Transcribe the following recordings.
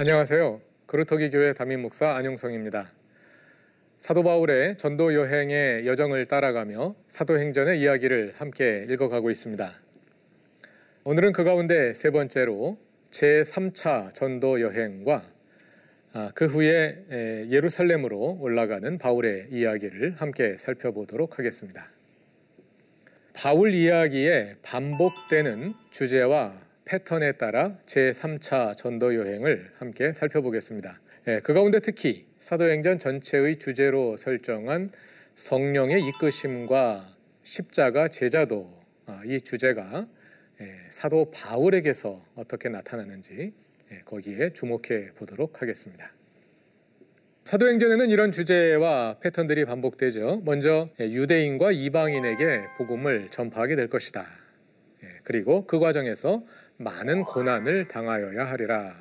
안녕하세요. 그루터기 교회 담임 목사 안용성입니다. 사도 바울의 전도 여행의 여정을 따라가며 사도행전의 이야기를 함께 읽어가고 있습니다. 오늘은 그 가운데 세 번째로 제 3차 전도 여행과 아, 그 후에 예루살렘으로 올라가는 바울의 이야기를 함께 살펴보도록 하겠습니다. 바울 이야기에 반복되는 주제와 패턴에 따라 제3차 전도 여행을 함께 살펴보겠습니다. 예, 그 가운데 특히 사도행전 전체의 주제로 설정한 성령의 이끄심과 십자가 제자도 아, 이 주제가 예, 사도 바울에게서 어떻게 나타나는지 예, 거기에 주목해 보도록 하겠습니다. 사도행전에는 이런 주제와 패턴들이 반복되죠. 먼저 유대인과 이방인에게 복음을 전파하게 될 것이다. 그리고 그 과정에서 많은 고난을 당하여야 하리라.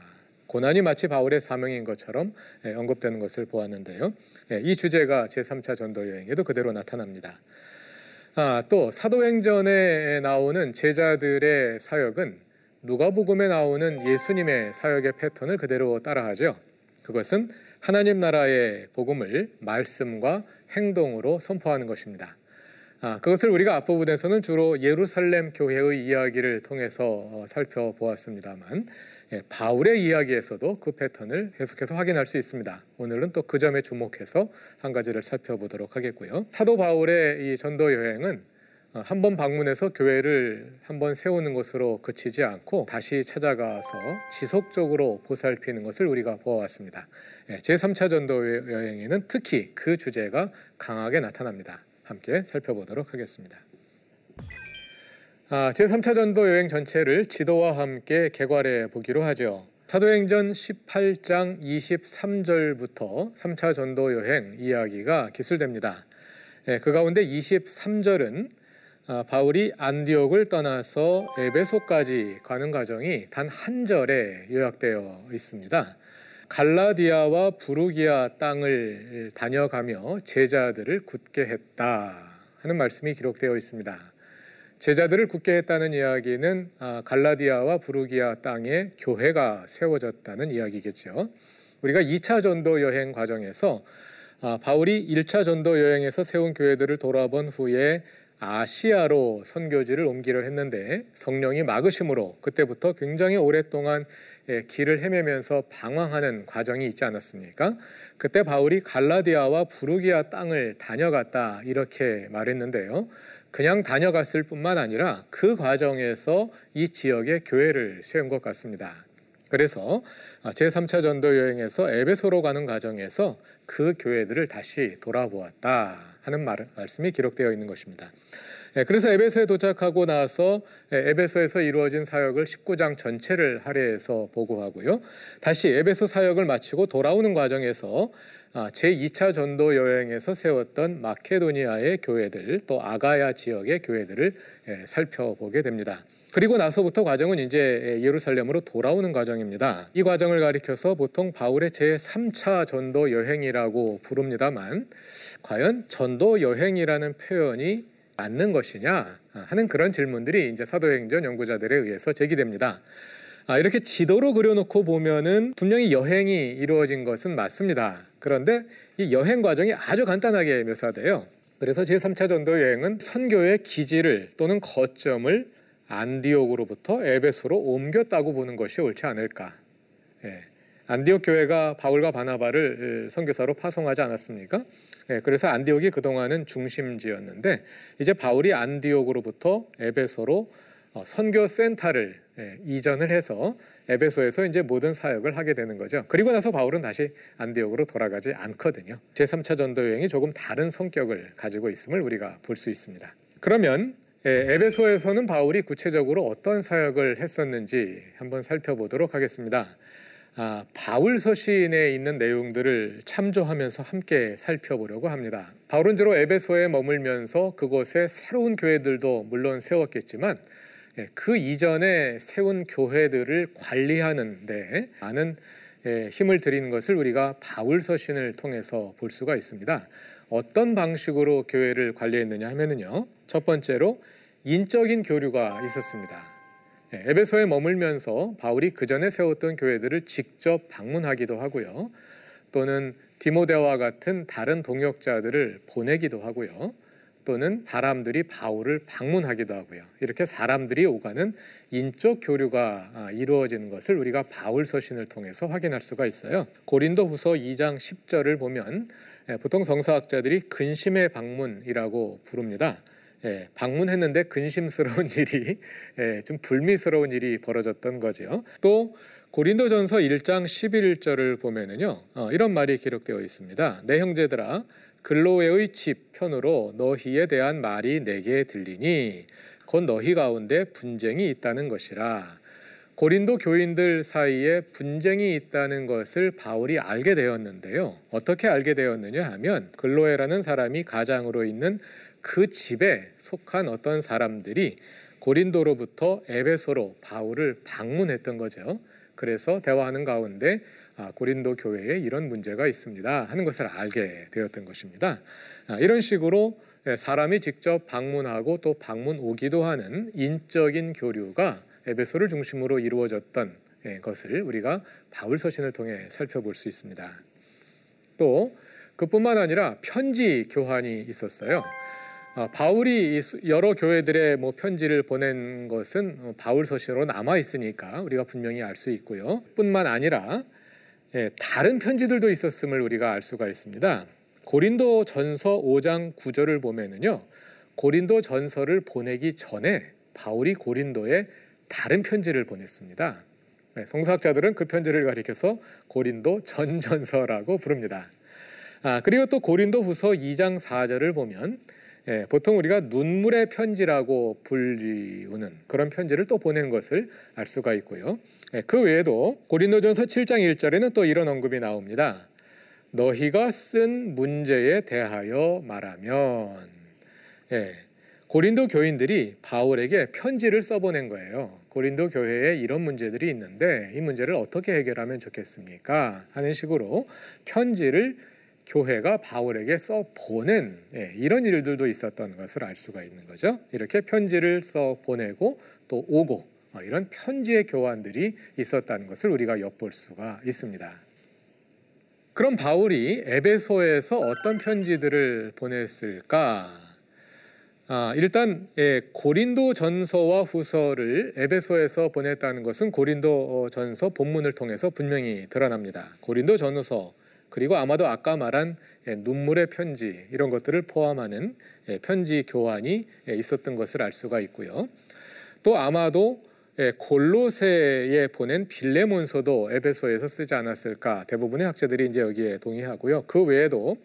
고난이 마치 바울의 사명인 것처럼 예, 언급되는 것을 보았는데요. 예, 이 주제가 제3차 전도 여행에도 그대로 나타납니다. 아, 또 사도행전에 나오는 제자들의 사역은 누가복음에 나오는 예수님의 사역의 패턴을 그대로 따라하죠. 그것은 하나님 나라의 복음을 말씀과 행동으로 선포하는 것입니다. 아, 그것을 우리가 앞부분에서는 주로 예루살렘 교회의 이야기를 통해서 어, 살펴보았습니다만 예, 바울의 이야기에서도 그 패턴을 계속해서 확인할 수 있습니다. 오늘은 또 그 점에 주목해서 한 가지를 살펴보도록 하겠고요. 사도 바울의 이 전도 여행은 어, 한번 방문해서 교회를 한 번 세우는 것으로 그치지 않고 다시 찾아가서 지속적으로 보살피는 것을 우리가 보아왔습니다. 예, 제3차 전도 여행에는 특히 그 주제가 강하게 나타납니다. 함께 살펴보도록 하겠습니다. 아, 제3차 전도 여행 전체를 지도와 함께 개괄해 보기로 하죠. 사도행전 18장 23절부터 3차 전도 여행 이야기가 기술됩니다. 예, 그 가운데 23절은 아, 바울이 안디옥을 떠나서 에베소까지 가는 과정이 단 한 절에 요약되어 있습니다. 갈라디아와 부르기아 땅을 다녀가며 제자들을 굳게 했다 하는 말씀이 기록되어 있습니다. 제자들을 굳게 했다는 이야기는 아, 갈라디아와 부르기아 땅에 교회가 세워졌다는 이야기겠죠. 우리가 2차 전도 여행 과정에서 아, 바울이 1차 전도 여행에서 세운 교회들을 돌아본 후에 아시아로 선교지를 옮기려 했는데 성령이 막으심으로 그때부터 굉장히 오랫동안 예, 길을 헤매면서 방황하는 과정이 있지 않았습니까? 그때 바울이 갈라디아와 부르기아 땅을 다녀갔다 이렇게 말했는데요. 그냥 다녀갔을 뿐만 아니라 그 과정에서 이 지역에 교회를 세운 것 같습니다. 그래서 제3차 전도 여행에서 에베소로 가는 과정에서 그 교회들을 다시 돌아보았다 하는 말, 말씀이 기록되어 있는 것입니다. 예, 그래서 에베소에 도착하고 나서 예, 에베소에서 이루어진 사역을 19장 전체를 할애해서 보고하고요. 다시 에베소 사역을 마치고 돌아오는 과정에서 아, 제2차 전도 여행에서 세웠던 마케도니아의 교회들 또 아가야 지역의 교회들을 예, 살펴보게 됩니다. 그리고 나서부터 과정은 이제 예루살렘으로 돌아오는 과정입니다. 이 과정을 가리켜서 보통 바울의 제3차 전도 여행이라고 부릅니다만 과연 전도 여행이라는 표현이 맞는 것이냐 하는 그런 질문들이 이제 사도행전 연구자들에 의해서 제기됩니다. 아, 이렇게 지도로 그려놓고 보면은 분명히 여행이 이루어진 것은 맞습니다. 그런데 이 여행 과정이 아주 간단하게 묘사돼요. 그래서 제3차 전도 여행은 선교의 기지를 또는 거점을 안디옥으로부터 에베소로 옮겼다고 보는 것이 옳지 않을까. 예. 안디옥 교회가 바울과 바나바를 선교사로 파송하지 않았습니까? 예, 그래서 안디옥이 그동안은 중심지였는데 이제 바울이 안디옥으로부터 에베소로 어, 선교 센터를 예, 이전을 해서 에베소에서 이제 모든 사역을 하게 되는 거죠. 그리고 나서 바울은 다시 안디옥으로 돌아가지 않거든요. 제3차 전도 여행이 조금 다른 성격을 가지고 있음을 우리가 볼 수 있습니다. 그러면 예, 에베소에서는 바울이 구체적으로 어떤 사역을 했었는지 한번 살펴보도록 하겠습니다. 아, 바울 서신에 있는 내용들을 참조하면서 함께 살펴보려고 합니다. 바울은 주로 에베소에 머물면서 그곳에 새로운 교회들도 물론 세웠겠지만 예, 그 이전에 세운 교회들을 관리하는 데 많은 예, 힘을 들이는 것을 우리가 바울 서신을 통해서 볼 수가 있습니다. 어떤 방식으로 교회를 관리했느냐 하면은요. 첫 번째로 인적인 교류가 있었습니다. 예, 에베소에 머물면서 바울이 그 전에 세웠던 교회들을 직접 방문하기도 하고요. 또는 디모데와 같은 다른 동역자들을 보내기도 하고요. 또는 사람들이 바울을 방문하기도 하고요. 이렇게 사람들이 오가는 인적 교류가 아, 이루어지는 것을 우리가 바울 서신을 통해서 확인할 수가 있어요. 고린도후서 2장 10절을 보면 예, 보통 성서학자들이 근심의 방문이라고 부릅니다. 예, 방문했는데 근심스러운 일이 예, 좀 불미스러운 일이 벌어졌던 거죠. 또 고린도전서 1장 11절을 보면은요 어, 이런 말이 기록되어 있습니다. 내 형제들아 글로웨의 집 편으로 너희에 대한 말이 내게 들리니 곧 너희 가운데 분쟁이 있다는 것이라. 고린도 교인들 사이에 분쟁이 있다는 것을 바울이 알게 되었는데요. 어떻게 알게 되었느냐 하면 글로에라는 사람이 가장으로 있는 그 집에 속한 어떤 사람들이 고린도로부터 에베소로 바울을 방문했던 거죠. 그래서 대화하는 가운데 아, 고린도 교회에 이런 문제가 있습니다 하는 것을 알게 되었던 것입니다. 아, 이런 식으로 예, 사람이 직접 방문하고 또 방문 오기도 하는 인적인 교류가 에베소를 중심으로 이루어졌던 예, 것을 우리가 바울 서신을 통해 살펴볼 수 있습니다. 또 그뿐만 아니라 편지 교환이 있었어요. 아, 바울이 여러 교회들의 뭐 편지를 보낸 것은 어, 바울 서신으로 남아 있으니까 우리가 분명히 알 수 있고요. 뿐만 아니라 예, 다른 편지들도 있었음을 우리가 알 수가 있습니다. 고린도 전서 5장 9절을 보면은요. 고린도 전서를 보내기 전에 바울이 고린도에 다른 편지를 보냈습니다. 네, 성사학자들은 그 편지를 가리켜서 고린도 전전서라고 부릅니다. 아, 그리고 또 고린도 후서 2장 4절을 보면 예, 보통 우리가 눈물의 편지라고 불리우는 그런 편지를 또 보낸 것을 알 수가 있고요. 예, 그 외에도 고린도전서 7장 1절에는 또 이런 언급이 나옵니다. 너희가 쓴 문제에 대하여 말하면 예, 고린도 교인들이 바울에게 편지를 써보낸 거예요. 고린도 교회에 이런 문제들이 있는데 이 문제를 어떻게 해결하면 좋겠습니까? 하는 식으로 편지를 교회가 바울에게 써 보낸 예, 이런 일들도 있었던 것을 알 수가 있는 거죠. 이렇게 편지를 써 보내고 또 오고 어, 이런 편지의 교환들이 있었다는 것을 우리가 엿볼 수가 있습니다. 그럼 바울이 에베소에서 어떤 편지들을 보냈을까? 아, 일단 예, 고린도 전서와 후서를 에베소에서 보냈다는 것은 고린도 어, 전서 본문을 통해서 분명히 드러납니다. 고린도 전서 그리고 아마도 아까 말한 예, 눈물의 편지 이런 것들을 포함하는 예, 편지 교환이 예, 있었던 것을 알 수가 있고요. 또 아마도 골로새에 보낸 빌레몬서도 에베소에서 쓰지 않았을까 대부분의 학자들이 이제 여기에 동의하고요. 그 외에도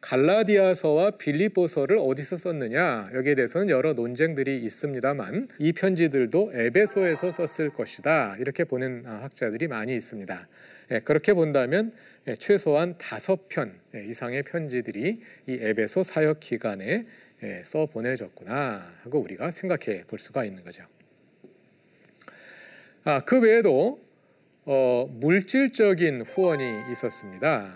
갈라디아서와 빌립보서를 어디서 썼느냐 여기에 대해서는 여러 논쟁들이 있습니다만 이 편지들도 에베소에서 썼을 것이다 이렇게 보는 아, 학자들이 많이 있습니다. 예, 그렇게 본다면 예, 최소한 다섯 편 예, 이상의 편지들이 이 에베소 사역 기간에 써 보내졌구나 하고 우리가 생각해 볼 수가 있는 거죠. 아, 그 외에도 어, 물질적인 후원이 있었습니다.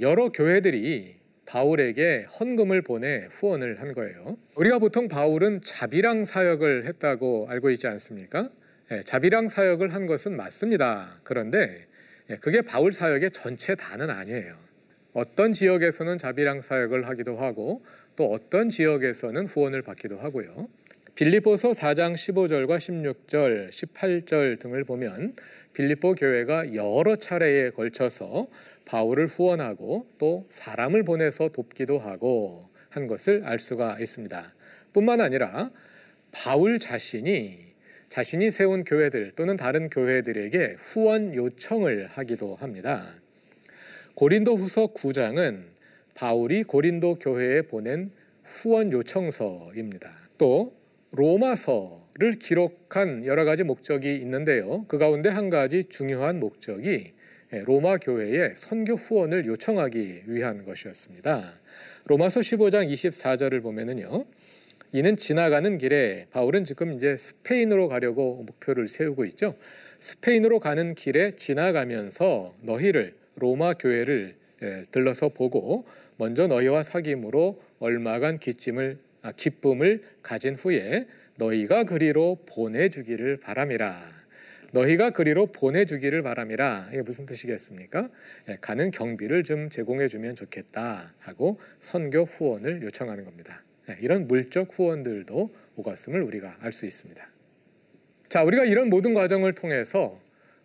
여러 교회들이 바울에게 헌금을 보내 후원을 한 거예요. 우리가 보통 바울은 자비랑 사역을 했다고 알고 있지 않습니까? 예, 자비랑 사역을 한 것은 맞습니다. 그런데 예, 그게 바울 사역의 전체 다는 아니에요. 어떤 지역에서는 자비랑 사역을 하기도 하고 또 어떤 지역에서는 후원을 받기도 하고요. 빌립보서 4장 15절과 16절, 18절 등을 보면 빌립보 교회가 여러 차례에 걸쳐서 바울을 후원하고 또 사람을 보내서 돕기도 하고 한 것을 알 수가 있습니다. 뿐만 아니라 바울 자신이 자신이 세운 교회들 또는 다른 교회들에게 후원 요청을 하기도 합니다. 고린도 후서 9장은 바울이 고린도 교회에 보낸 후원 요청서입니다. 또 로마서를 기록한 여러 가지 목적이 있는데요. 그 가운데 한 가지 중요한 목적이 예, 로마 교회에 선교 후원을 요청하기 위한 것이었습니다. 로마서 15장 24절을 보면은요. 이는 지나가는 길에 바울은 지금 이제 스페인으로 가려고 목표를 세우고 있죠. 스페인으로 가는 길에 지나가면서 너희를 로마 교회를 예, 들러서 보고 먼저 너희와 사귐으로 얼마간 기쁨을 아, 기쁨을 가진 후에 너희가 그리로 보내주기를 바람이라. 너희가 그리로 보내주기를 바람이라. 이게 무슨 뜻이겠습니까? 예, 가는 경비를 좀 제공해주면 좋겠다 하고 선교 후원을 요청하는 겁니다. 예, 이런 물적 후원들도 오갔음을 우리가 알 수 있습니다. 자, 우리가 이런 모든 과정을 통해서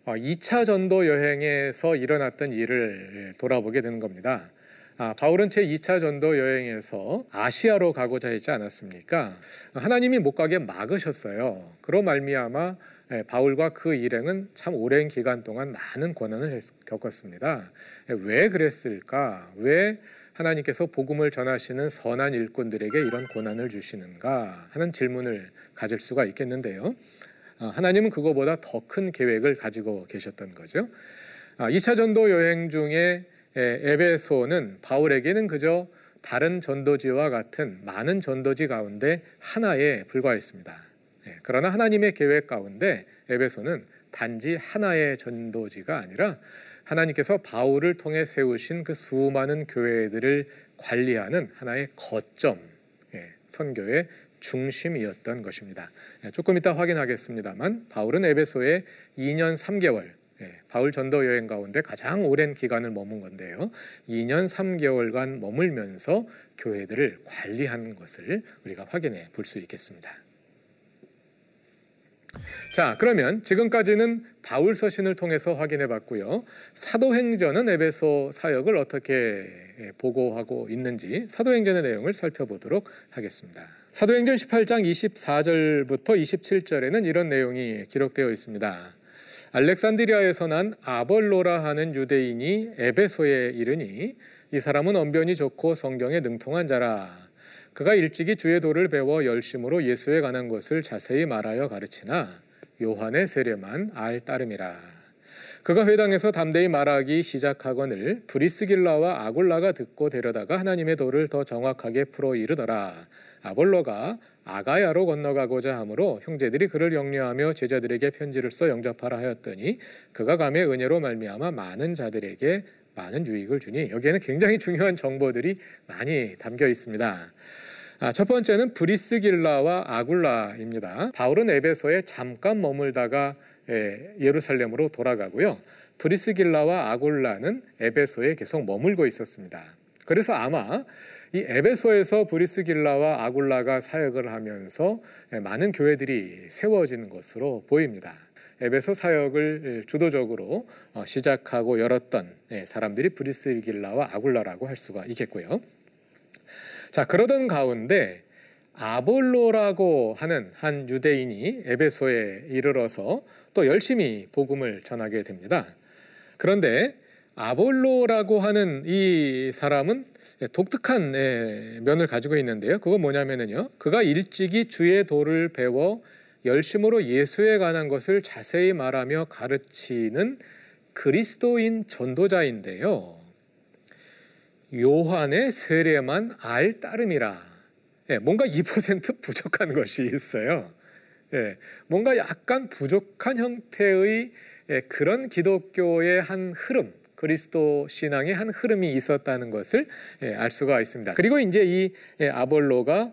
2차 어, 전도 여행에서 일어났던 일을 돌아보게 되는 겁니다. 아, 바울은 제 2차 전도 여행에서 아시아로 가고자 했지 않았습니까? 하나님이 못 가게 막으셨어요. 그로 말미암아 예, 바울과 그 일행은 참 오랜 기간 동안 많은 고난을 겪었습니다. 예, 왜 그랬을까? 왜 하나님께서 복음을 전하시는 선한 일꾼들에게 이런 고난을 주시는가 하는 질문을 가질 수가 있겠는데요. 아, 하나님은 그거보다 더 큰 계획을 가지고 계셨던 거죠. 2차 아, 전도 여행 중에 예, 에베소는 바울에게는 그저 다른 전도지와 같은 많은 전도지 가운데 하나에 불과했습니다. 예, 그러나 하나님의 계획 가운데 에베소는 단지 하나의 전도지가 아니라 하나님께서 바울을 통해 세우신 그 수많은 교회들을 관리하는 하나의 거점, 예, 선교의 중심이었던 것입니다. 조금 이따 확인하겠습니다만 바울은 에베소에 2년 3개월 예, 바울 전도 여행 가운데 가장 오랜 기간을 머문 건데요. 2년 3개월간 머물면서 교회들을 관리한 것을 우리가 확인해 볼 수 있겠습니다. 자, 그러면 지금까지는 바울 서신을 통해서 확인해 봤고요. 사도행전은 에베소 사역을 어떻게 보고하고 있는지 사도행전의 내용을 살펴보도록 하겠습니다. 사도행전 18장 24절부터 27절에는 이런 내용이 기록되어 있습니다. 알렉산드리아에서 난 아벌로라 하는 유대인이 에베소에 이르니 이 사람은 언변이 좋고 성경에 능통한 자라. 그가 일찍이 주의 도를 배워 열심으로 예수에 관한 것을 자세히 말하여 가르치나 요한의 세례만 알 따름이라. 그가 회당에서 담대히 말하기 시작하거늘 브리스길라와 아골라가 듣고 데려다가 하나님의 도를 더 정확하게 풀어 이르더라. 아볼로가 아가야로 건너가고자 하므로 형제들이 그를 영려하며 제자들에게 편지를 써 영접하라 하였더니 그가 감의 은혜로 말미암아 많은 자들에게 많은 유익을 주니 여기에는 굉장히 중요한 정보들이 많이 담겨 있습니다. 아, 첫 번째는 브리스길라와 아굴라입니다. 바울은 에베소에 잠깐 머물다가 예, 예루살렘으로 돌아가고요. 브리스길라와 아굴라는 에베소에 계속 머물고 있었습니다. 그래서 아마 이 에베소에서 브리스길라와 아굴라가 사역을 하면서 많은 교회들이 세워지는 것으로 보입니다. 에베소 사역을 주도적으로 어, 시작하고 열었던 예, 사람들이 브리스길라와 아굴라라고 할 수가 있겠고요. 자, 그러던 가운데 아볼로라고 하는 한 유대인이 에베소에 이르러서 또 열심히 복음을 전하게 됩니다. 그런데 아볼로라고 하는 이 사람은 독특한 예, 면을 가지고 있는데요. 그건 뭐냐면요. 그가 일찍이 주의 도를 배워 열심으로 예수에 관한 것을 자세히 말하며 가르치는 그리스도인 전도자인데요. 요한의 세례만 알 따름이라. 예, 뭔가 2% 부족한 것이 있어요. 예, 뭔가 약간 부족한 형태의 그런 기독교의 한 흐름, 그리스도 신앙의 한 흐름이 있었다는 것을 예, 알 수가 있습니다. 그리고 이제 이 예, 아볼로가 예,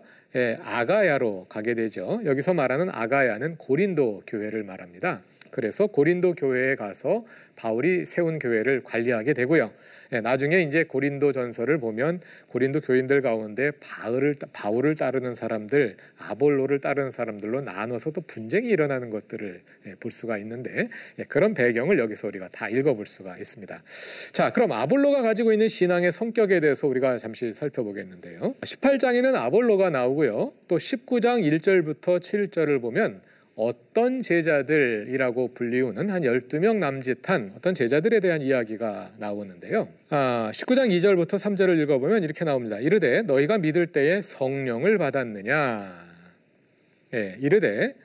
아가야로 가게 되죠. 여기서 말하는 아가야는 고린도 교회를 말합니다. 그래서 고린도 교회에 가서 바울이 세운 교회를 관리하게 되고요. 예, 나중에 이제 고린도 전설을 보면 고린도 교인들 가운데 바울을 바울을 따르는 사람들, 아볼로를 따르는 사람들로 나눠서 또 분쟁이 일어나는 것들을 예, 볼 수가 있는데 예, 그런 배경을 여기서 우리가 다 읽어볼 수가 있습니다. 자, 그럼 아볼로가 가지고 있는 신앙의 성격에 대해서 우리가 잠시 살펴보겠는데요. 18장에는 아볼로가 나오고요. 또 19장 1절부터 7절을 보면 어떤 제자들이라고 불리우는 한 12명 남짓한 어떤 제자들에 대한 이야기가 나오는데요. 아, 19장 2절부터 3절을 읽어보면 이렇게 나옵니다. 이르되 너희가 믿을 때에 성령을 받았느냐? 예, 이르되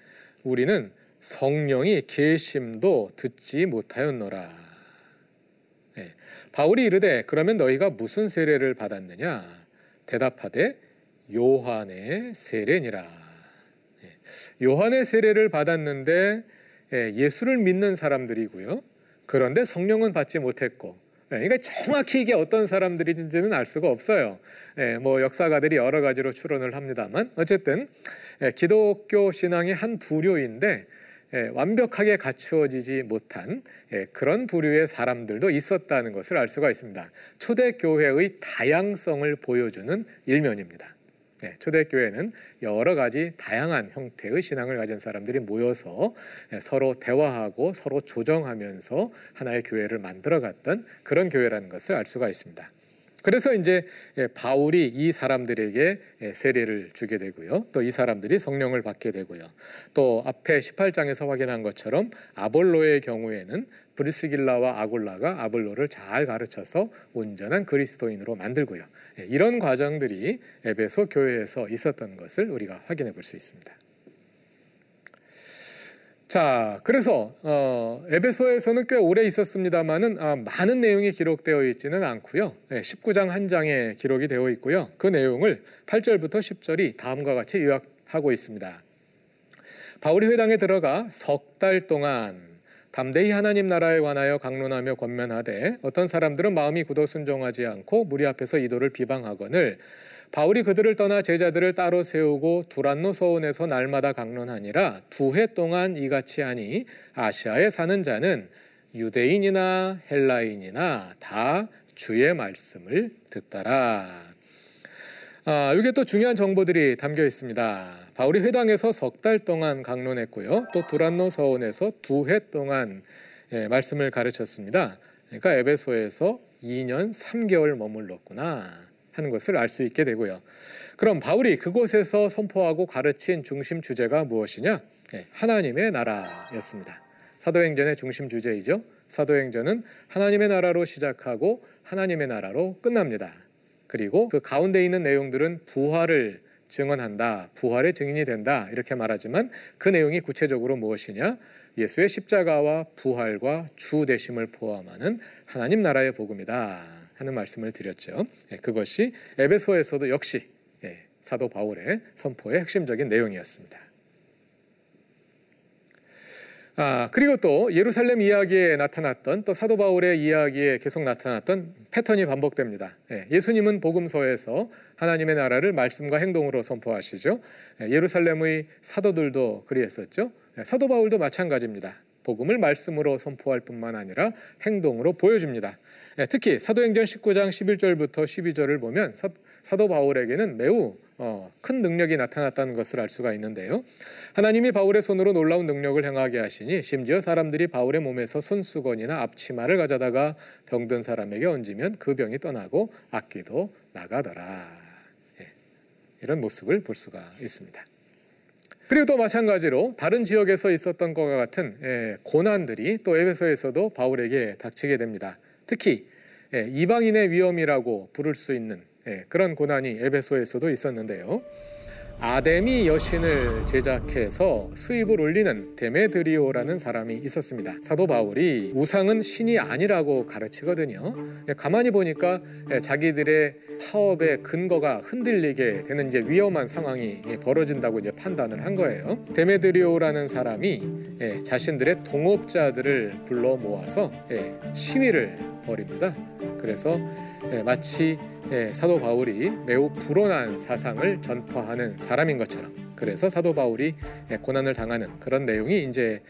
우리는 성령이 계심도 듣지 못하였노라. 예, 바울이 이르되 그러면 너희가 무슨 세례를 받았느냐? 대답하되 요한의 세례니라. 요한의 세례를 받았는데 예, 예수를 믿는 사람들이고요. 그런데 성령은 받지 못했고 그러니까 정확히 이게 어떤 사람들인지는 알 수가 없어요. 예, 뭐 역사가들이 여러 가지로 추론을 합니다만 어쨌든 예, 기독교 신앙의 한 부류인데 예, 완벽하게 갖추어지지 못한 예, 그런 부류의 사람들도 있었다는 것을 알 수가 있습니다. 초대 교회의 다양성을 보여주는 일면입니다. 네, 초대교회는 여러 가지 다양한 형태의 신앙을 가진 사람들이 모여서 예, 서로 대화하고 서로 조정하면서 하나의 교회를 만들어갔던 그런 교회라는 것을 알 수가 있습니다. 그래서 이제 예, 바울이 이 사람들에게 예, 세례를 주게 되고요. 또 이 사람들이 성령을 받게 되고요. 또 앞에 18장에서 확인한 것처럼 아볼로의 경우에는 브리스길라와 아골라가 아볼로를 잘 가르쳐서 온전한 그리스도인으로 만들고요. 예, 이런 과정들이 에베소 교회에서 있었던 것을 우리가 확인해 볼 수 있습니다. 자, 그래서 어, 에베소에서는 꽤 오래 있었습니다만은 아, 많은 내용이 기록되어 있지는 않고요. 네, 19장 한 장에 기록이 되어 있고요. 그 내용을 8절부터 10절이 다음과 같이 요약하고 있습니다. 바울이 회당에 들어가 석 달 동안 담대히 하나님 나라에 관하여 강론하며 권면하되 어떤 사람들은 마음이 굳어 순종하지 않고 무리 앞에서 이도를 비방하거늘 바울이 그들을 떠나 제자들을 따로 세우고 두란노 서원에서 날마다 강론하니라 두 해 동안 이같이 하니 아시아에 사는 자는 유대인이나 헬라인이나 다 주의 말씀을 듣더라. 아, 이게 또 중요한 정보들이 담겨 있습니다. 바울이 회당에서 석 달 동안 강론했고요. 또 두란노 서원에서 두 해 동안 예, 말씀을 가르쳤습니다. 그러니까 에베소에서 2년 3개월 머물렀구나. 하는 것을 알 수 있게 되고요. 그럼 바울이 그곳에서 선포하고 가르친 중심 주제가 무엇이냐? 네, 하나님의 나라였습니다. 사도행전의 중심 주제이죠. 사도행전은 하나님의 나라로 시작하고 하나님의 나라로 끝납니다. 그리고 그 가운데 있는 내용들은 부활을 증언한다, 부활의 증인이 된다 이렇게 말하지만 그 내용이 구체적으로 무엇이냐? 예수의 십자가와 부활과 주 되심을 포함하는 하나님 나라의 복음이다. 하는 말씀을 드렸죠. 예, 그것이 에베소에서도 역시 예, 사도 바울의 선포의 핵심적인 내용이었습니다. 아, 그리고 또 예루살렘 이야기에 나타났던 또 사도 바울의 이야기에 계속 나타났던 패턴이 반복됩니다. 예, 수님은 복음서에서 하나님의 나라를 말씀과 행동으로 선포하시죠. 예 루살렘의 사도들도 그리했었죠. 사도 바울도 마찬가지입니다. 복음을 말씀으로 선포할 뿐만 아니라 행동으로 보여줍니다. 예, 특히 사도행전 19장 11절부터 12절을 보면 사도 바울에게는 매우 어, 큰 능력이 나타났다는 것을 알 수가 있는데요. 하나님이 바울의 손으로 놀라운 능력을 행하게 하시니 심지어 사람들이 바울의 몸에서 손수건이나 앞치마를 가져다가 병든 사람에게 얹으면 그 병이 떠나고 악귀도 나가더라. 예, 이런 모습을 볼 수가 있습니다. 그리고 또 마찬가지로 다른 지역에서 있었던 것과 같은 예, 고난들이 또 에베소에서도 바울에게 닥치게 됩니다. 특히 예, 이방인의 위험이라고 부를 수 있는 예, 그런 고난이 에베소에서도 있었는데요. 아데미 여신을 제작해서 수입을 올리는 데메드리오라는 사람이 있었습니다. 사도 바울이 우상은 신이 아니라고 가르치거든요. 예, 가만히 보니까 예, 자기들의 사업의 근거가 흔들리게 되는 이제 위험한 상황이 예, 벌어진다고 이제 판단을 한 거예요. 데메드리오라는 사람이 자신들의 동업자들을 불러 모아서 시위를 벌입니다. 그래서 마치 예, 사도 바울이 매우 불온한 사상을 전파하는 사람인 것처럼 그래서 사도 바울이 예, 고난을 당하는 그런 내용이 이제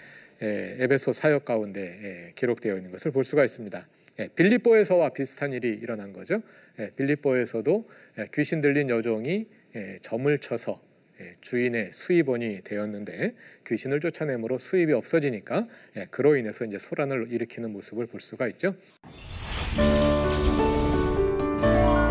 예, 에베소 사역 가운데 예, 기록되어 있는 것을 볼 수가 있습니다. 예, 빌립보에서와 비슷한 일이 일어난 거죠. 예, 빌립보에서도 예, 귀신 들린 여종이 예, 점을 쳐서 예, 주인의 수입원이 되었는데 귀신을 쫓아내므로 수입이 없어지니까 예, 그로 인해서 이제 소란을 일으키는 모습을 볼 수가 있죠. Thank you.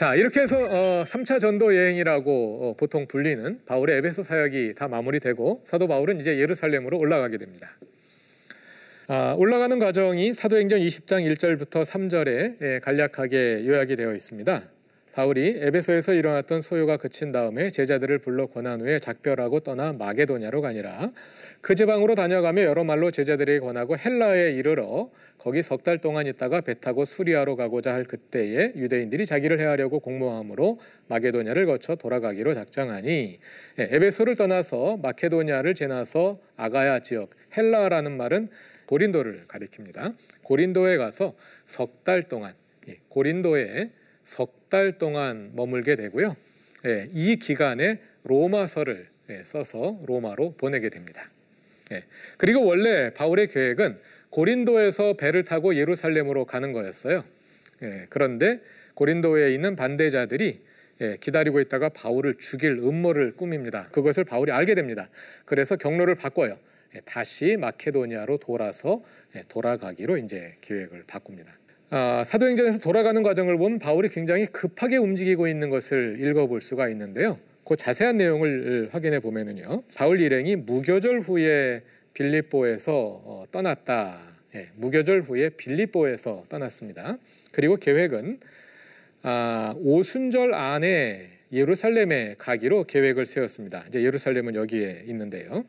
자 이렇게 해서 어, 3차 전도 여행이라고 어, 보통 불리는 바울의 에베소 사역이 다 마무리되고 사도 바울은 이제 예루살렘으로 올라가게 됩니다. 아, 올라가는 과정이 사도행전 20장 1절부터 3절에 예, 간략하게 요약이 되어 있습니다. 바울이 에베소에서 일어났던 소요가 그친 다음에 제자들을 불러 권한 후에 작별하고 떠나 마게도냐로 가니라. 그 지방으로 다녀가며 여러 말로 제자들에게 권하고 헬라에 이르러 거기 석 달 동안 있다가 배 타고 수리아로 가고자 할 그때에 유대인들이 자기를 해하려고 공모함으로 마게도냐를 거쳐 돌아가기로 작정하니 예, 에베소를 떠나서 마케도냐를 지나서 아가야 지역 헬라라는 말은 고린도를 가리킵니다. 고린도에 가서 석 달 동안 예, 고린도에 석 달 동안 머물게 되고요. 예, 이 기간에 로마서를 예, 써서 로마로 보내게 됩니다. 그리고 원래 바울의 계획은 고린도에서 배를 타고 예루살렘으로 가는 거였어요. 그런데 고린도에 있는 반대자들이 기다리고 있다가 바울을 죽일 음모를 꾸밉니다. 그것을 바울이 알게 됩니다. 그래서 경로를 바꿔요. 예, 다시 마케도니아로 돌아서 예, 돌아가기로 이제 계획을 바꿉니다. 아, 사도행전에서 돌아가는 과정을 보면 바울이 굉장히 급하게 움직이고 있는 것을 읽어볼 수가 있는데요. 그 자세한 내용을 확인해 보면은요. 바울 일행이 무교절 후에 빌립보에서 어, 떠났다. 예, 무교절 후에 빌립보에서 떠났습니다. 그리고 계획은 아, 오순절 안에 예루살렘에 가기로 계획을 세웠습니다. 이제 예루살렘은 여기에 있는데요.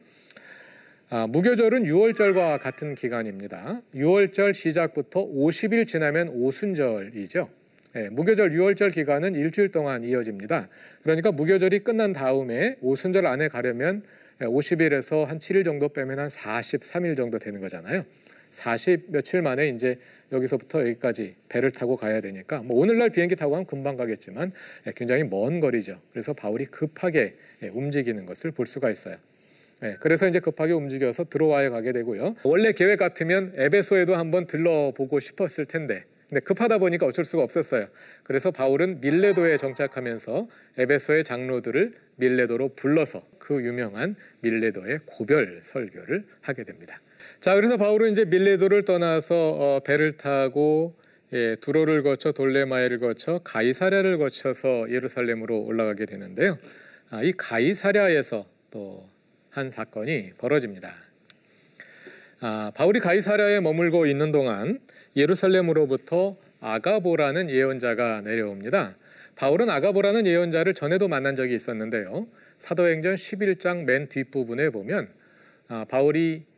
아, 무교절은 6월절과 같은 기간입니다. 6월절 시작부터 50일 지나면 오순절이죠. 예, 무교절 6월절 기간은 일주일 동안 이어집니다. 그러니까 무교절이 끝난 다음에 오순절 안에 가려면 50일에서 한 7일 정도 빼면 한 43일 정도 되는 거잖아요. 40 며칠 만에 이제 여기서부터 여기까지 배를 타고 가야 되니까 뭐 오늘날 비행기 타고 하면 금방 가겠지만 예, 굉장히 먼 거리죠. 그래서 바울이 급하게 예, 움직이는 것을 볼 수가 있어요. 네, 그래서 이제 급하게 움직여서 드로와에 가게 되고요. 원래 계획 같으면 에베소에도 한번 들러보고 싶었을 텐데 근데 급하다 보니까 어쩔 수가 없었어요. 그래서 바울은 밀레도에 정착하면서 에베소의 장로들을 밀레도로 불러서 그 유명한 밀레도의 고별 설교를 하게 됩니다. 자, 그래서 바울은 이제 밀레도를 떠나서 어, 배를 타고 예, 두로를 거쳐 돌레마에를 거쳐 가이사랴를 거쳐서 예루살렘으로 올라가게 되는데요. 아, 이 가이사랴에서 또 한 사건이 벌어집니다. 아, 바울이 가이사랴에 머물고 있는 동안 예루살렘으로부터 아가보라는 예언자가 내려옵니다. 바울은 아가보라는 예언자를 전에도 만난 적이 있었는데요. 사도행전 11장 맨 뒷부분에 보면 아, 바울이 어,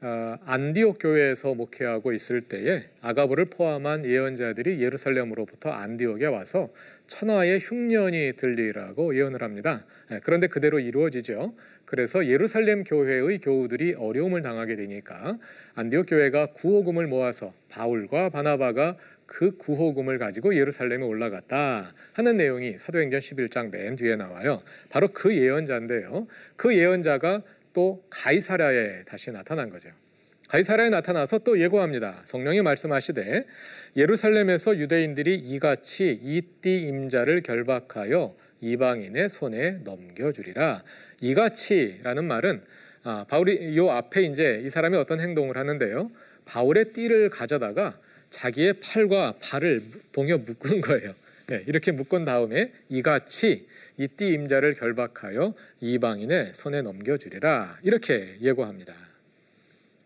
안디옥 교회에서 목회하고 있을 때에 아가보를 포함한 예언자들이 예루살렘으로부터 안디옥에 와서 천하의 흉년이 들리라고 예언을 합니다. 예, 그런데 그대로 이루어지죠. 그래서 예루살렘 교회의 교우들이 어려움을 당하게 되니까 안디옥 교회가 구호금을 모아서 바울과 바나바가 그 구호금을 가지고 예루살렘에 올라갔다 하는 내용이 사도행전 11장 맨 뒤에 나와요. 바로 그 예언자인데요. 그 예언자가 또 가이사랴에 다시 나타난 거죠. 가이사랴에 나타나서 또 예고합니다. 성령이 말씀하시되 예루살렘에서 유대인들이 이같이 이띠 임자를 결박하여 이방인의 손에 넘겨주리라. 이같이라는 말은 아, 바울이 요 앞에 이제 이 사람이 어떤 행동을 하는데요. 바울의 띠를 가져다가 자기의 팔과 발을 동여 묶은 거예요. 네, 이렇게 묶은 다음에 이같이 이띠 임자를 결박하여 이방인의 손에 넘겨주리라 이렇게 예고합니다.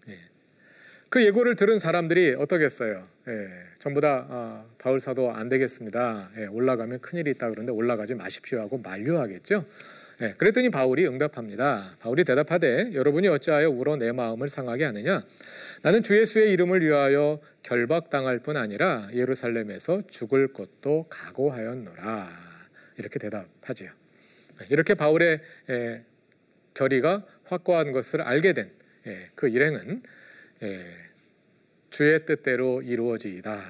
예. 그 예고를 들은 사람들이 어떻겠어요? 예, 전부 다 아, 바울 사도 안 되겠습니다. 예, 올라가면 큰일이 있다 그러는데 올라가지 마십시오 하고 만류하겠죠. 예, 그랬더니 바울이 응답합니다. 바울이 대답하되 여러분이 어찌하여 울어 내 마음을 상하게 하느냐? 나는 주 예수의 이름을 위하여 결박당할 뿐 아니라 예루살렘에서 죽을 것도 각오하였노라. 이렇게 대답하지요. 예, 이렇게 바울의 예, 결의가 확고한 것을 알게 된그 예, 일행은 예, 주의 뜻대로 이루어지이다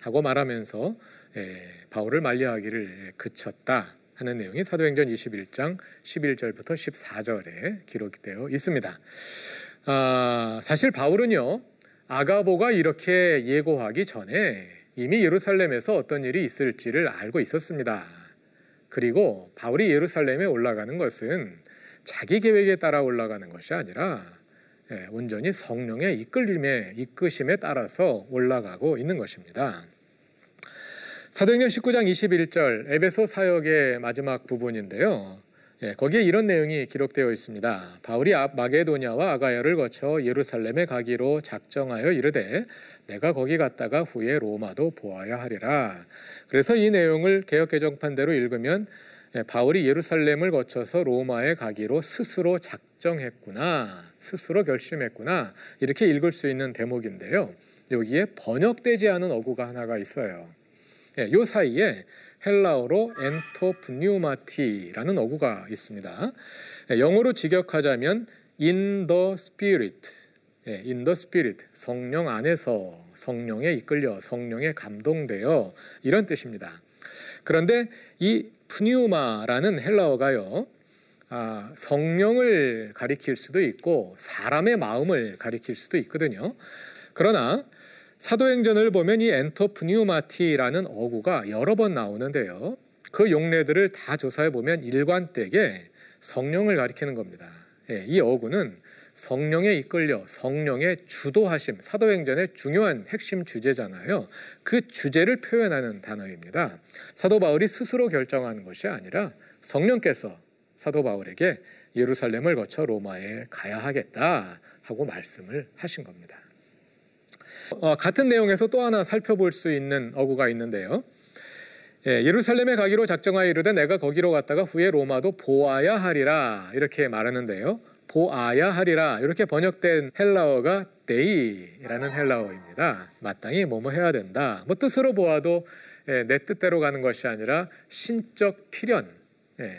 하고 말하면서 예, 바울을 만리하기를 그쳤다. 하는 내용이 사도행전 21장 11절부터 14절에 기록되어 있습니다. 아, 사실 바울은요 아가보가 이렇게 예고하기 전에 이미 예루살렘에서 어떤 일이 있을지를 알고 있었습니다. 그리고 바울이 예루살렘에 올라가는 것은 자기 계획에 따라 올라가는 것이 아니라 예, 온전히 성령의 이끌림에 이끄심에 따라서 올라가고 있는 것입니다. 사도행전 19장 21절 에베소 사역의 마지막 부분인데요. 예, 거기에 이런 내용이 기록되어 있습니다. 바울이 마게도냐와 아가야를 거쳐 예루살렘에 가기로 작정하여 이르되 내가 거기 갔다가 후에 로마도 보아야 하리라. 그래서 이 내용을 개혁 개정판대로 읽으면 예, 바울이 예루살렘을 거쳐서 로마에 가기로 스스로 작정했구나, 스스로 결심했구나 이렇게 읽을 수 있는 대목인데요. 여기에 번역되지 않은 어구가 하나가 있어요. 예, 요 사이에 헬라어로 엔토프뉴마티라는 어구가 있습니다. 예, 영어로 직역하자면 in the spirit, 예, in the spirit, 성령 안에서 성령에 이끌려 성령에 감동되어 이런 뜻입니다. 그런데 이 프뉴마라는 헬라어가요. 아, 성령을 가리킬 수도 있고 사람의 마음을 가리킬 수도 있거든요. 그러나 사도행전을 보면 이 엔터프뉴마티라는 어구가 여러 번 나오는데요. 그 용례들을 다 조사해 보면 일관되게 성령을 가리키는 겁니다. 예, 이 어구는 성령에 이끌려 성령의 주도하심, 사도행전의 중요한 핵심 주제잖아요. 그 주제를 표현하는 단어입니다. 사도 바울이 스스로 결정하는 것이 아니라 성령께서 사도 바울에게 예루살렘을 거쳐 로마에 가야 하겠다 하고 말씀을 하신 겁니다. 어, 같은 내용에서 또 하나 살펴볼 수 있는 어구가 있는데요. 예, 예루살렘에 가기로 작정하여 이르되 내가 거기로 갔다가 후에 로마도 보아야 하리라 이렇게 말하는데요. 보아야 하리라 이렇게 번역된 헬라어가 δεῖ라는 헬라어입니다. 마땅히 뭐뭐 해야 된다. 뭐 뜻으로 보아도 예, 내 뜻대로 가는 것이 아니라 신적 필연 예,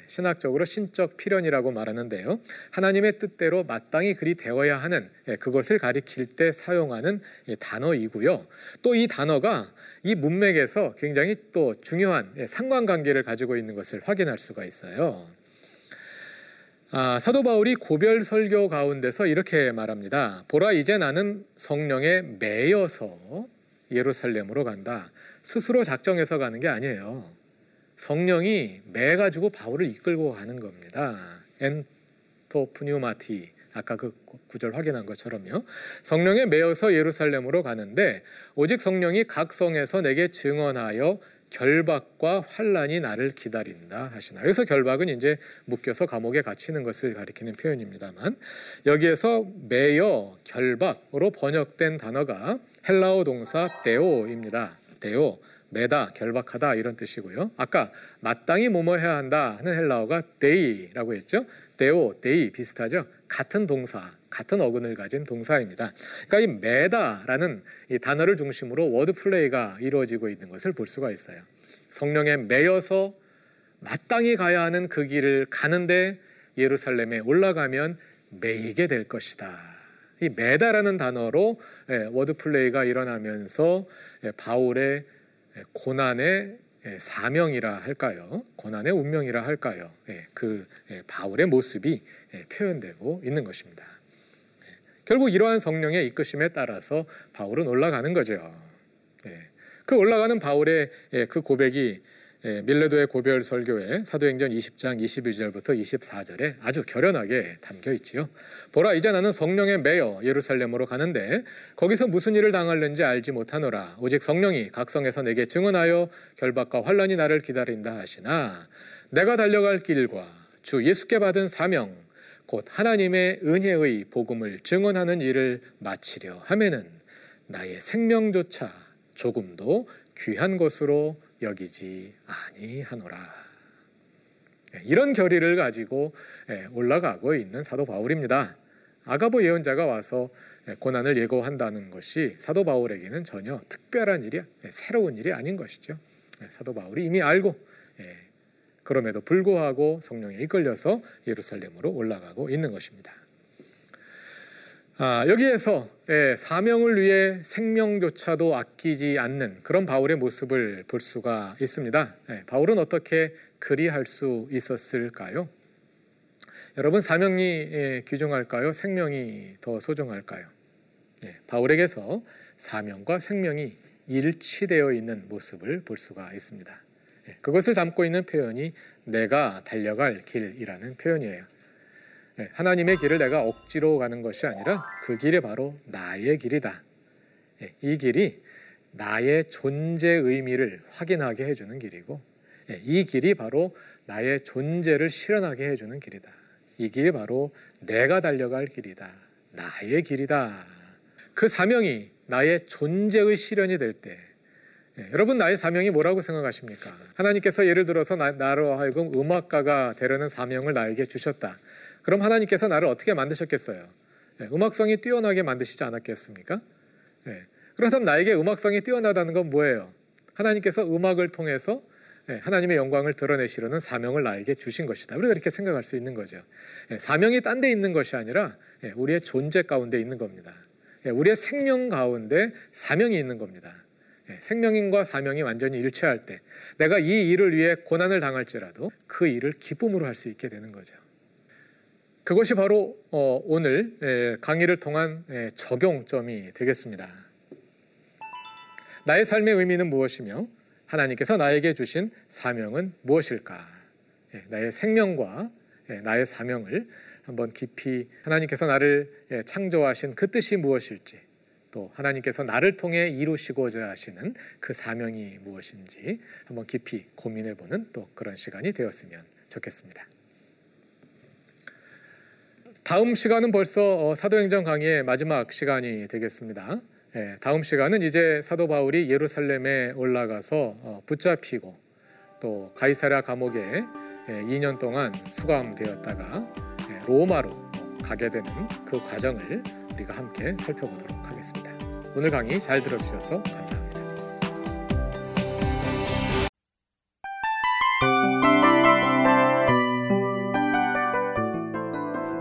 신학적으로 신적 필연이라고 말하는데요. 하나님의 뜻대로 마땅히 그리 되어야 하는 예, 그것을 가리킬 때 사용하는 예, 단어이고요. 또 이 단어가 이 문맥에서 굉장히 또 중요한 예, 상관관계를 가지고 있는 것을 확인할 수가 있어요. 아, 사도 바울이 고별 설교 가운데서 이렇게 말합니다. 보라 이제 나는 성령에 매여서 예루살렘으로 간다. 스스로 작정해서 가는 게 아니에요. 성령이 매 가지고 바울을 이끌고 가는 겁니다. 엔토프뉴마티 아까 그 구절 확인한 것처럼요. 성령에 매여서 예루살렘으로 가는데 오직 성령이 각 성에서 내게 증언하여 결박과 환란이 나를 기다린다 하시나. 여기서 결박은 이제 묶여서 감옥에 갇히는 것을 가리키는 표현입니다만 여기에서 매여 결박으로 번역된 단어가 헬라어 동사 δέω입니다. δέω. 매다, 결박하다 이런 뜻이고요. 아까 마땅히 뭐뭐 해야 한다 하는 헬라어가 δεῖ라고 했죠. δέω, δεῖ 비슷하죠. 같은 동사, 같은 어근을 가진 동사입니다. 그러니까 이 매다라는 이 단어를 중심으로 word play가 이루어지고 있는 것을 볼 수가 있어요. 성령에 매여서 마땅히 가야 하는 그 길을 가는데 예루살렘에 올라가면 매이게 될 것이다. 이 매다라는 단어로 예, word play가 일어나면서 예, 바울의 예, 고난의 예, 사명이라 할까요? 고난의 운명이라 할까요? 예, 그 바울의 모습이 표현되고 있는 것입니다. 결국 이러한 성령의 이끄심에 따라서 바울은 올라가는 거죠. 그 올라가는 바울의 그 고백이 예, 밀레도의 고별 설교에 사도행전 20장 21절부터 24절에 아주 결연하게 담겨 있지요. 보라 이제 나는 성령에 매여 예루살렘으로 가는데 거기서 무슨 일을 당할는지 알지 못하노라. 오직 성령이 각 성에서 내게 증언하여 결박과 환란이 나를 기다린다 하시나 내가 달려갈 길과 주 예수께 받은 사명 곧 하나님의 은혜의 복음을 증언하는 일을 마치려 하면은 나의 생명조차 조금도 귀한 것으로 여기지 아니하노라. 예, 이런 결의를 가지고 예, 올라가고 있는 사도 바울입니다. 아가보 예언자가 와서 예, 고난을 예고한다는 것이 사도 바울에게는 전혀 특별한 일이 새로운 일이 아닌 것이죠. 사도 바울이 이미 알고 그럼에도 불구하고 성령에 이끌려서 예루살렘으로 올라가고 있는 것입니다. 아, 여기에서 예, 사명을 위해 생명조차도 아끼지 않는 그런 바울의 모습을 볼 수가 있습니다. 예, 바울은 어떻게 그리할 수 있었을까요? 여러분 사명이 예, 귀중할까요? 생명이 더 소중할까요? 예, 바울에게서 사명과 생명이 일치되어 있는 모습을 볼 수가 있습니다. 예, 그것을 담고 있는 표현이 내가 달려갈 길이라는 표현이에요. 예, 하나님의 길을 내가 억지로 가는 것이 아니라 그 길이 바로 나의 길이다. 예, 이 길이 나의 존재 의미를 확인하게 해주는 길이고 예, 이 길이 바로 나의 존재를 실현하게 해주는 길이다. 이 길이 바로 내가 달려갈 길이다. 나의 길이다. 그 사명이 나의 존재의 실현이 될 때, 예, 여러분 나의 사명이 뭐라고 생각하십니까? 하나님께서 예를 들어서 나, 나로 하여금 음악가가 되려는 사명을 나에게 주셨다. 그럼 하나님께서 나를 어떻게 만드셨겠어요? 예, 음악성이 뛰어나게 만드시지 않았겠습니까? 예, 그렇다면 나에게 음악성이 뛰어나다는 건 뭐예요? 하나님께서 음악을 통해서 예, 하나님의 영광을 드러내시려는 사명을 나에게 주신 것이다. 우리가 이렇게 생각할 수 있는 거죠. 예, 사명이 딴 데 있는 것이 아니라 예, 우리의 존재 가운데 있는 겁니다. 우리의 생명 가운데 사명이 있는 겁니다. 생명인과 사명이 완전히 일치할 때 내가 이 일을 위해 고난을 당할지라도 그 일을 기쁨으로 할 수 있게 되는 거죠. 그것이 바로 어, 오늘 강의를 통한 적용점이 되겠습니다. 나의 삶의 의미는 무엇이며 하나님께서 나에게 주신 사명은 무엇일까? 예, 나의 생명과 예, 나의 사명을 한번 깊이 하나님께서 나를 예, 창조하신 그 뜻이 무엇일지 또 하나님께서 나를 통해 이루시고자 하시는 그 사명이 무엇인지 한번 깊이 고민해 보는 또 그런 시간이 되었으면 좋겠습니다. 다음 시간은 벌써 어, 사도행전 강의의 마지막 시간이 되겠습니다. 예, 다음 시간은 이제 사도 바울이 예루살렘에 올라가서 어, 붙잡히고 또 가이사랴 감옥에 2년 예, 동안 수감되었다가 예, 로마로 가게 되는 그 과정을 우리가 함께 살펴보도록 하겠습니다. 오늘 강의 잘 들어주셔서 감사합니다.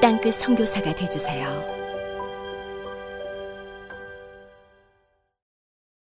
땅끝 성교사가 되주세요